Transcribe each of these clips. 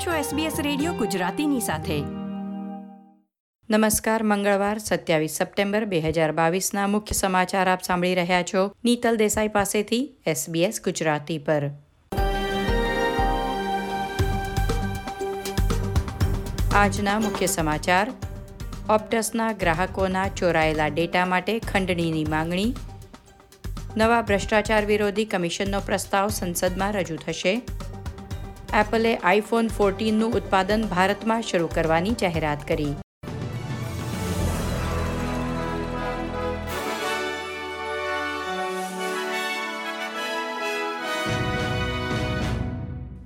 આપ છો SBS radio ગુજરાતીની સાથે. નમસ્કાર, મંગળવાર, સત્યાવીસ સપ્ટેમ્બર બે હજાર બાવીસના મુખ્ય સમાચાર આપ સાંભળી રહ્યા છો નીતલ દેસાઈ પાસેથી SBS ગુજરાતી પર. આજના મુખ્ય સમાચાર. ઓપ્ટસના ગ્રાહકોના ચોરાયેલા ડેટા માટે ખંડણીની માંગણી. નવા ભ્રષ્ટાચાર વિરોધી કમિશનનો પ્રસ્તાવ સંસદમાં રજૂ થશે. એપલે આઈફોન ફોર્ટીનનું ઉત્પાદન ભારતમાં શરૂ કરવાની જાહેરાત કરી.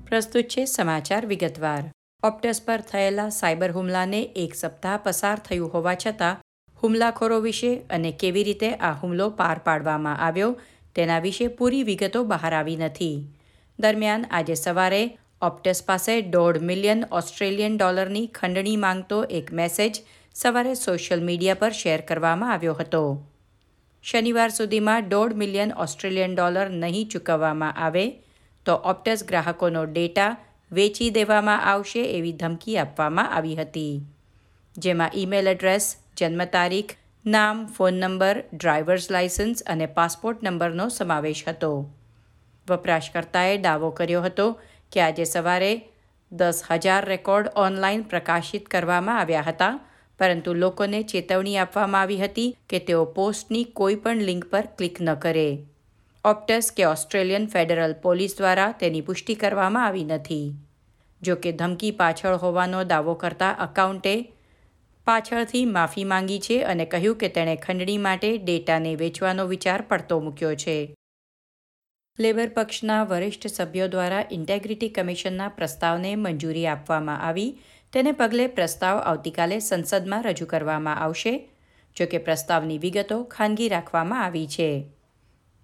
પ્રસ્તુત છે સમાચાર વિગતવાર. ઓપ્ટસ પર થયેલા સાયબર હુમલાને એક સપ્તાહ પસાર થયું હોવા છતાં, હુમલાખોરો વિશે અને કેવી રીતે આ હુમલો પાર પાડવામાં આવ્યો તેના વિશે પૂરી વિગતો બહાર આવી નથી. દરમિયાન આજે સવારે ઓપ્ટસ પાસે દોઢ મિલિયન ઓસ્ટ્રેલિયન ડોલરની ખંડણી માંગતો એક મેસેજ સવારે સોશિયલ મીડિયા પર શેર કરવામાં આવ્યો હતો. શનિવાર સુધીમાં દોઢ મિલિયન ઓસ્ટ્રેલિયન ડોલર નહીં ચૂકવવામાં આવે તો ઓપ્ટસ ગ્રાહકોનો ડેટા વેચી દેવામાં આવશે એવી ધમકી આપવામાં આવી હતી. જેમાં ઈમેલ એડ્રેસ, જન્મ તારીખ, નામ, ફોન નંબર ડ્રાઈવર્સ લાયસન્સ અને પાસપોર્ટ નંબરનો સમાવેશ હતો. વપરાશકર્તાએ દાવો કર્યો હતો કે આજે સવારે દસ હજાર રેકોર્ડ ઓનલાઈન પ્રકાશિત કરવામાં આવ્યા હતા, પરંતુ લોકોને ચેતવણી આપવામાં આવી હતી કે તેઓ પોસ્ટની કોઈ પણ લિંક પર ક્લિક ન કરે. ઓપ્ટસ કે ઓસ્ટ્રેલિયન ફેડરલ પોલીસ દ્વારા તેની પુષ્ટિ કરવામાં આવી નથી. જો કે ધમકી પાછળ હોવાનો દાવો કરતા અકાઉન્ટે પાછળથી માફી માંગી છે અને કહ્યું કે તેણે ખંડણી માટે ડેટાને વેચવાનો વિચાર પડતો મૂક્યો છે. લેબર પક્ષના વરિષ્ઠ સભ્યો દ્વારા ઇન્ટેગ્રિટી કમિશનના પ્રસ્તાવને મંજૂરી આપવામાં આવી. તેને પગલે પ્રસ્તાવ આવતીકાલે સંસદમાં રજૂ કરવામાં આવશે. જો કે પ્રસ્તાવની વિગતો ખાનગી રાખવામાં આવી છે.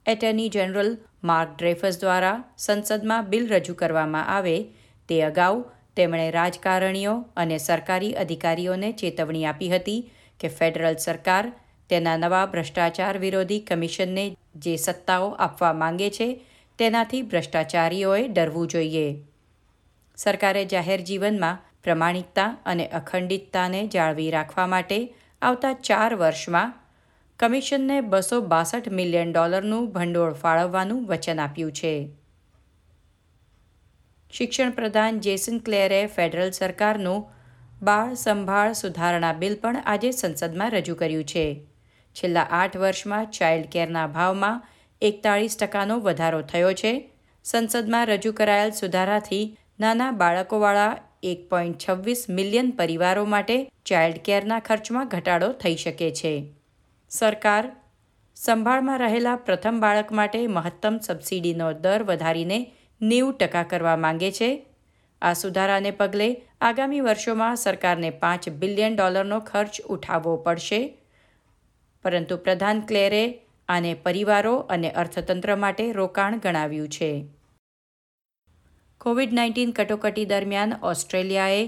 એટર્ની જનરલ માર્ક ડ્રેફસ દ્વારા સંસદમાં બિલ રજૂ કરવામાં આવે. તે અગાઉ તેમણે રાજકારણીઓ અને સરકારી અધિકારીઓને ચેતવણી આપી હતી કે ફેડરલ સરકાર તેના નવા ભ્રષ્ટાચાર વિરોધી કમિશનને જે સત્તાઓ આપવા માંગે છે તેનાથી ભ્રષ્ટાચારીઓએ ડરવું જોઈએ. સરકારે જાહેર જીવનમાં પ્રમાણિકતા અને અખંડિતતાને જાળવી રાખવા માટે આવતા ચાર વર્ષમાં કમિશનને બસો બાસઠ મિલિયન ડોલરનું ભંડોળ ફાળવવાનું વચન આપ્યું છે. શિક્ષણ પ્રધાન જેસન ક્લેરે ફેડરલ સરકારનું બાળ સંભાળ સુધારણા બિલ પણ આજે સંસદમાં રજૂ કર્યું છે. છેલ્લા આઠ વર્ષમાં ચાઇલ્ડ કેરના ભાવમાં એકતાળીસ ટકાનો વધારો થયો છે. સંસદમાં રજૂ કરાયેલ સુધારાથી નાના બાળકોવાળા એક પોઈન્ટ છવ્વીસ મિલિયન પરિવારો માટે ચાઇલ્ડ કેરના ખર્ચમાં ઘટાડો થઈ શકે છે. સરકાર સંભાળમાં રહેલા પ્રથમ બાળક માટે મહત્તમ સબસિડીનો દર વધારીને નેવું ટકા કરવા માંગે છે. આ સુધારાને પગલે આગામી વર્ષોમાં સરકારને પાંચ બિલિયન ડોલરનો ખર્ચ ઉઠાવવો પડશે. પરંતુ પ્રધાન ક્લેરે આને પરિવારો અને અર્થતંત્ર માટે રોકાણ ગણાવ્યું છે. કોવિડ નાઇન્ટીન કટોકટી દરમિયાન ઓસ્ટ્રેલિયાએ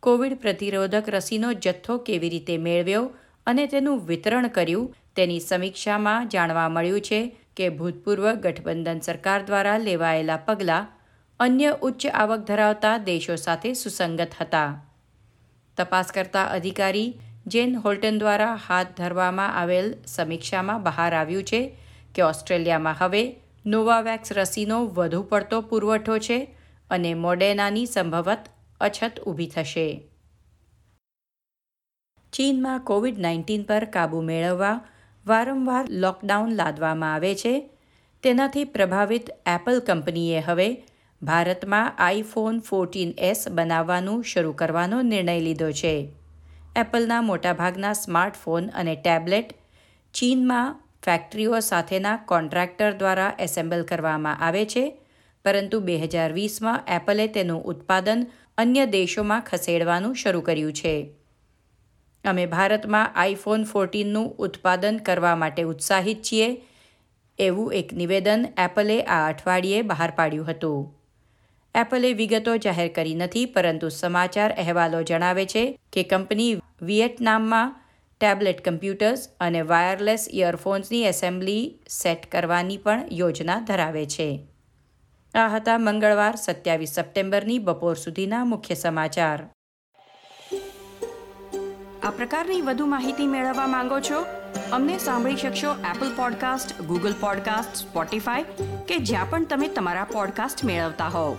કોવિડ પ્રતિરોધક રસીનો જથ્થો કેવી રીતે મેળવ્યો અને તેનું વિતરણ કર્યું તેની સમીક્ષામાં જાણવા મળ્યું છે કે ભૂતપૂર્વ ગઠબંધન સરકાર દ્વારા લેવાયેલા પગલાં અન્ય ઉચ્ચ આવક ધરાવતા દેશો સાથે સુસંગત હતા. તપાસ કરતા અધિકારી જેન હોલ્ટન દ્વારા હાથ ધરવામાં આવેલ સમીક્ષામાં બહાર આવ્યું છે કે ઓસ્ટ્રેલિયામાં હવે નોવાવેક્સ રસીનો વધુ પડતો પુરવઠો છે અને મોડેનાની સંભવત અછત ઊભી થશે. ચીનમાં કોવિડ નાઇન્ટીન પર કાબૂ મેળવવા વારંવાર લોકડાઉન લાદવામાં આવે છે. તેનાથી પ્રભાવિત એપલ કંપનીએ હવે ભારતમાં આઈફોન ફોર્ટીન એસ બનાવવાનું શરૂ કરવાનો નિર્ણય લીધો છે. એપલના મોટાભાગના સ્માર્ટફોન અને ટેબ્લેટ ચીનમાં ફેક્ટરીઓ સાથેના કોન્ટ્રાક્ટર દ્વારા એસેમ્બલ કરવામાં આવે છે. પરંતુ બે હજાર વીસમાં એપલે તેનું ઉત્પાદન અન્ય દેશોમાં ખસેડવાનું શરૂ કર્યું છે. અમે ભારતમાં આઈફોન ફોર્ટીનનું ઉત્પાદન કરવા માટે ઉત્સાહિત છીએ, એવું એક નિવેદન એપલે આ અઠવાડિયે બહાર પાડ્યું હતું. એપલે વિગતો જાહેર કરી નથી, પરંતુ સમાચાર અહેવાલો જણાવે છે કે કંપની વિયેટનામમાં ટેબ્લેટ કમ્પ્યુટર્સ અને વાયરલેસ ઇયરફોન્સની એસેમ્બલી સેટ કરવાની પણ યોજના ધરાવે છે. આ હતા મંગળવાર, સત્યાવીસ સપ્ટેમ્બરની બપોર સુધીના મુખ્ય સમાચાર. આ પ્રકારની વધુ માહિતી મેળવવા માંગો છો? અમને સાંભળી શકશો Apple podcast Google podcast Spotify કે જ્યાં પણ તમે તમારા પોડકાસ્ટ મેળવતા હોવ.